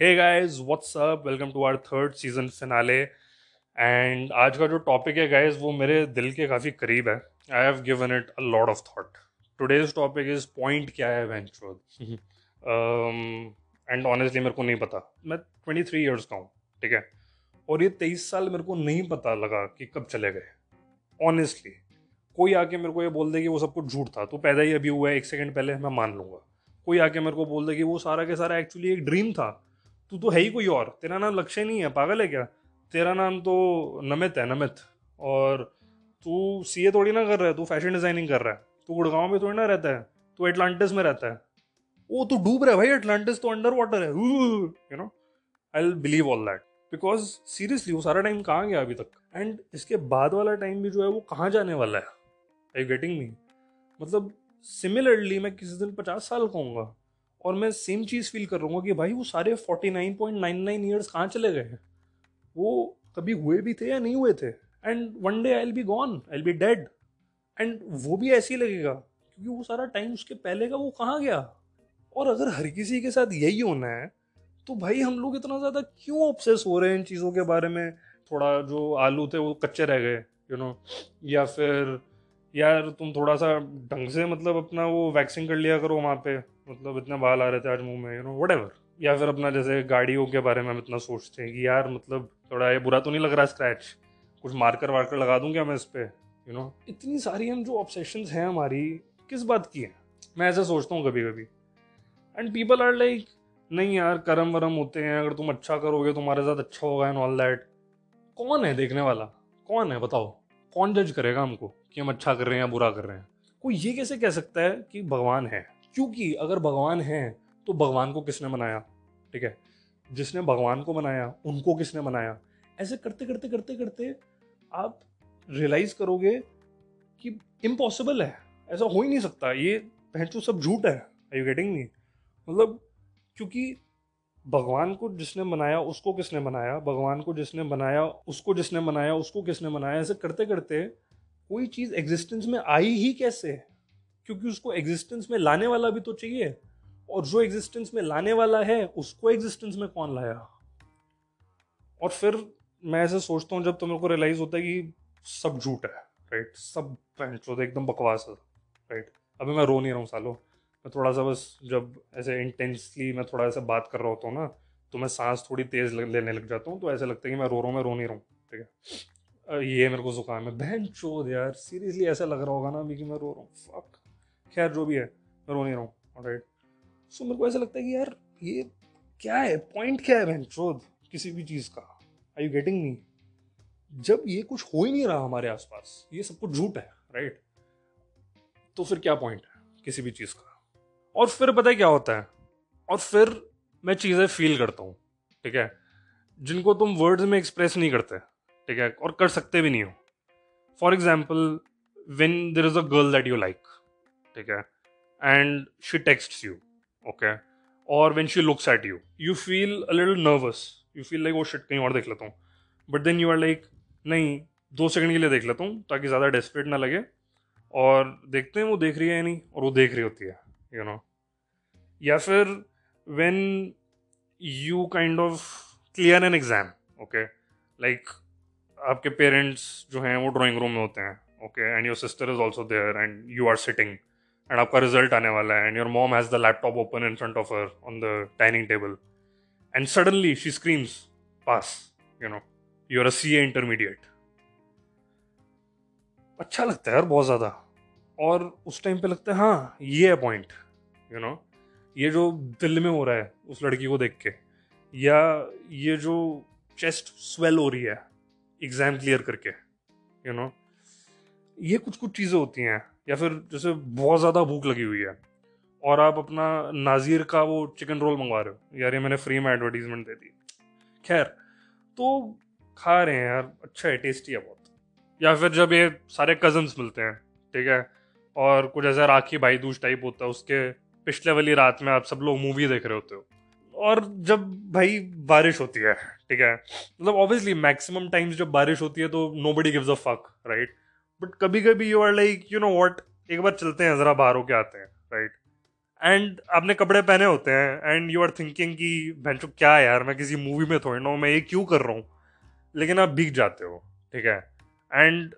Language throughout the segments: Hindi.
Hey guys what's up welcome to our third season finale and आज का जो टॉपिक है गाइस वो मेरे दिल के काफ़ी करीब है। I have given it a lot of thought today's topic is point क्या है वेंचुअल एंड ऑनेस्टली मेरे को नहीं पता। मैं ट्वेंटी थ्री ईयर्स का हूँ ठीक है? और ये तेईस साल मेरे को नहीं पता लगा कि कब चले गए। ऑनेस्टली कोई आके मेरे को ये बोल दे कि वो सब कुछ झूठ था तो पैदा ही अभी हुआ है एक सेकंड पहले मैं मान लूँगा। कोई आके मेरे को बोल दे कि वो सारा के सारा एक्चुअली एक ड्रीम था तू तो है ही कोई और। तेरा नाम लक्ष्य नहीं है, पागल है क्या? तेरा नाम तो नमित है, नमित। और तू सीए थोड़ी ना कर रहा है, तू फ़ैशन डिज़ाइनिंग कर रहा है। तू गुड़गांव में थोड़ी ना रहता है, तू एटलांटिस में रहता है। वो तू डूब रहा है भाई एटलांटिस तो अंडर वाटर है। You know I believe all that because seriously वो सारा टाइम कहाँ गया अभी तक? एंड इसके बाद वाला टाइम भी जो है, वो कहाँ जाने वाला है? आई गेटिंग मी मतलब सिमिलरली मैं किसी दिन पचास साल कहूँगा और मैं सेम चीज़ फील कर रहा हूँ कि भाई वो सारे forty nine point nine nine years कहाँ चले गए हैं? वो कभी हुए भी थे या नहीं हुए थे? And one day I'll be gone I'll be dead and वो भी ऐसे ही लगेगा, क्योंकि वो सारा टाइम उसके पहले का वो कहाँ गया? और अगर हर किसी के साथ यही होना है तो भाई हम लोग इतना ज़्यादा क्यों ऑब्सेस हो रहे हैं इन चीज़ों के बारे में? थोड़ा जो आलू थे वो कच्चे रह गए यू नो या फिर, यार तुम थोड़ा सा ढंग से मतलब अपना वो वैक्सिंग कर लिया करो वहाँ पे। मतलब इतने बाल आ रहे थे आज मुँह में यू नो वट या फिर अपना जैसे गाड़ियों के बारे में हम इतना सोचते हैं कि यार मतलब थोड़ा ये बुरा तो नहीं लग रहा स्क्रैच कुछ मार्कर वार्कर लगा दूँ क्या मैं इस पर यू नो इतनी सारी हम जो ऑब्सेशन हैं हमारी, किस बात की है? मैं ऐसा सोचता हूँ कभी कभी एंड पीपल आर लाइक नहीं यार, करम वरम होते हैं, अगर तुम अच्छा करोगे, तुम्हारे साथ अच्छा होगा एंड ऑल दैट कौन है देखने वाला? कौन है, बताओ? कौन जज करेगा हमको कि हम अच्छा कर रहे हैं या बुरा कर रहे हैं? कोई ये कैसे कह सकता है कि भगवान है? क्योंकि अगर भगवान हैं तो भगवान को किसने बनाया ठीक है? जिसने भगवान को बनाया उनको किसने बनाया ऐसे करते करते करते करते आप रियलाइज़ करोगे कि इम्पॉसिबल है। ऐसा हो ही नहीं सकता। ये पहचू सब झूठ है। आई यू गेटिंग मी मतलब क्योंकि भगवान को जिसने बनाया उसको किसने बनाया भगवान को जिसने बनाया उसको जिसने बनाया उसको किसने बनाया ऐसे करते करते कोई चीज़ एग्जिस्टेंस में आई ही कैसे? क्योंकि उसको एग्जिस्टेंस में लाने वाला भी तो चाहिए। और जो एग्जिस्टेंस में लाने वाला है, उसको एग्जिस्टेंस में कौन लाया? और फिर मैं ऐसे सोचता हूँ, जब तो मेरे को रियलाइज़ होता है कि सब झूठ है राइट सब एकदम बकवास है राइट अभी मैं रो नहीं रहा हूँ सालों। मैं थोड़ा सा बस, जब ऐसे इंटेंसली मैं थोड़ा ऐसा बात कर रहा होता हूँ ना तो मैं सांस थोड़ी तेज़ लेने लग जाता हूँ तो ऐसा लगता है कि मैं रो रहा हूँ, मैं रो नहीं रहा हूँ, ठीक है? ये मेरे को जुकाम है। बहन चोद यार सीरियसली ऐसा लग रहा होगा ना अभी कि मैं रो रहा हूँ। फक खैर, जो भी है, मैं रो नहीं रहा हूँ राइट सो मेरे को ऐसा लगता है कि यार, ये क्या है? पॉइंट क्या है, बहन? किसी भी चीज़ का। आई यू गेटिंग मी जब ये कुछ हो ही नहीं रहा हमारे आसपास, ये सब कुछ झूठ है राइट तो फिर क्या पॉइंट है किसी भी चीज़ का? और फिर पता है क्या होता है? और फिर मैं चीज़ें फील करता हूँ, ठीक है? जिनको तुम वर्ड्स में एक्सप्रेस नहीं करते, ठीक है? और कर सकते भी नहीं हो। For example when there is a girl that you like ठीक है? And she text you okay और when she looks at you you feel a little nervous you feel like वो शिट कहीं और देख लेता हूँ. But then you are like नहीं, दो सेकंड के लिए देख लेता हूँ, ताकि ज़्यादा डेस्परेट ना लगे। और देखते हैं वो देख रही है या नहीं, और वो देख रही होती है यू नो या फिर when you kind of clear an exam okay like आपके पेरेंट्स जो हैं, वो ड्राइंग रूम में होते हैं okay and your sister is also there and you are sitting and आपका रिज़ल्ट आने वाला है and your mom has the laptop open in front of her on the dining table and suddenly she screams pass you know you are a C A intermediate अच्छा लगता है यार बहुत ज़्यादा। और उस टाइम पे लगता है हाँ ये है पॉइंट यू नो ये जो दिल में हो रहा है उस लड़की को देख के, या ये जो चेस्ट स्वेल हो रही है एग्ज़ाम क्लियर करके यू नो ये कुछ कुछ चीज़ें होती हैं। या फिर जैसे बहुत ज़्यादा भूख लगी हुई है और आप अपना नाजीर का वो चिकन रोल मंगवा रहे हो। यार, ये मैंने फ्री में एडवर्टीजमेंट दे दी। खैर तो खा रहे हैं यार अच्छा है टेस्टी है बहुत। या फिर जब ये सारे कजन्स मिलते हैं, ठीक है, और कुछ ऐसा राखी भाई दूज टाइप होता है, उसके पिछले वाली रात में आप सब लोग मूवी देख रहे होते हो। और जब भाई बारिश होती है, ठीक है मतलब ऑब्वियसली मैक्सिमम टाइम्स जब बारिश होती है तो nobody gives a fuck right but कभी कभी you are like you know what एक बार चलते हैं, ज़रा बाहर होके आते हैं राइट एंड आपने कपड़े पहने होते हैं एंड यू आर थिंकिंग कि भैंचो क्या है यार, मैं किसी मूवी में थोड़ी ना हूँ, मैं ये क्यों कर रहा हूँ? लेकिन आप भीग जाते हो, ठीक है? एंड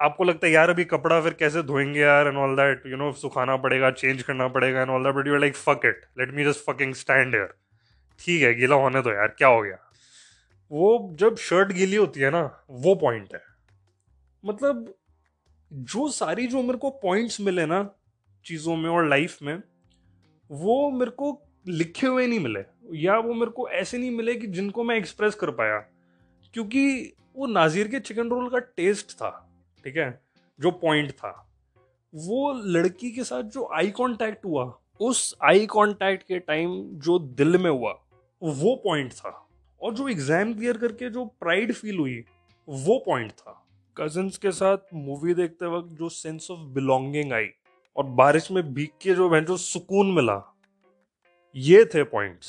आपको लगता है, यार अभी कपड़ा फिर कैसे धोएँगे यार and all that you know सुखाना पड़ेगा चेंज करना पड़ेगा and all that but you are like fuck it let me just fucking stand here ठीक है, गीला होने दो यार, क्या हो गया? वो जब शर्ट गीली होती है ना, वो पॉइंट है। मतलब जो सारी जो मेरे को पॉइंट्स मिले ना चीज़ों में और लाइफ में, वो मेरे को लिखे हुए नहीं मिले। या वो मेरे को ऐसे नहीं मिले कि जिनको मैं एक्सप्रेस कर पाया। क्योंकि वो नाजिर के चिकन रोल का टेस्ट था, ठीक है? जो पॉइंट था। वो लड़की के साथ जो आई कांटेक्ट हुआ, उस आई कांटेक्ट के टाइम जो दिल में हुआ, वो पॉइंट था। और जो एग्ज़ाम क्लियर करके जो प्राइड फील हुई, वो पॉइंट था। कजिन्स के साथ मूवी देखते वक्त जो सेंस ऑफ़ बिलोंगिंग आई और बारिश में भीग के जो जो सुकून मिला, ये थे points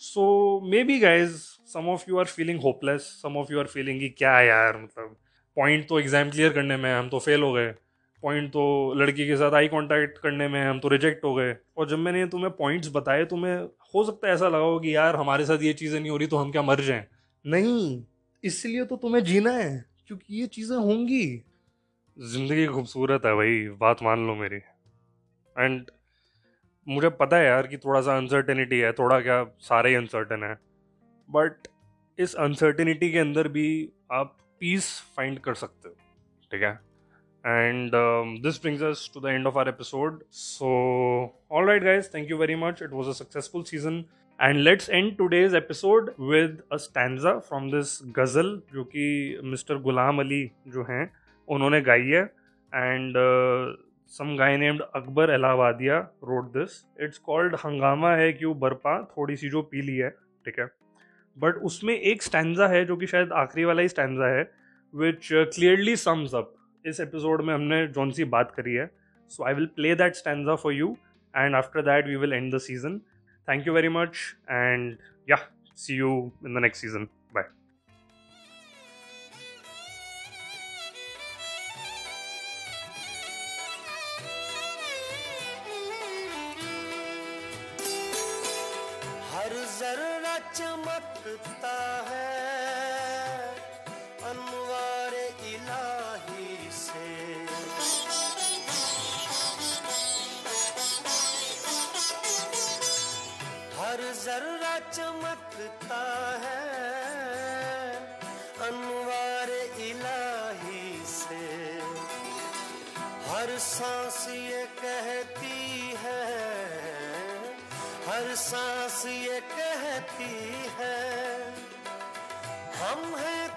so maybe guys some of you are feeling hopeless some of you are feeling क्या है यार मतलब पॉइंट तो एग्ज़ाम क्लियर करने में, हम तो फेल हो गए. पॉइंट तो लड़की के साथ आई कांटेक्ट करने में, हम तो रिजेक्ट हो गए. और जब मैंने तुम्हें पॉइंट्स बताए, तुम्हें हो सकता है ऐसा लगा हो कि यार, हमारे साथ ये चीज़ें नहीं हो रही तो हम क्या मर जाएँ? नहीं, इसलिए तो तुम्हें जीना है. क्योंकि ये चीज़ें होंगी। ज़िंदगी खूबसूरत है भाई बात मान लो मेरी। एंड मुझे पता है यार कि थोड़ा सा अनसर्टेनिटी है थोड़ा क्या सारे ही अनसर्टन है। बट इस अनसर्टेनिटी के अंदर भी आप पीस फाइंड कर सकते हो ठीक है? Um, this brings us to the end of our episode. So all right guys thank you very much. It was a successful season. And let's end today's episode with a stanza from this ghazal जो कि मिस्टर गुलाम अली जो हैं, उन्होंने गाई है. And some guy named Akbar Allahabadi wrote this it's called हंगामा है क्यों बरपा थोड़ी सी जो पीली है, ठीक है? बट उसमें एक स्टैंडा है जो कि शायद आखिरी वाला ही स्टैंडा है विच क्लियरली सम्स अप इस एपिसोड में हमने जौन सी बात करी है. So I will play that stanza for you and after that we will end the season thank you very much and yeah see you in the next season bye हर जरा चमकता है चमकता है। अनवार इलाही से हर सांस ये कहती है। हर सांस ये कहती है। हम हैं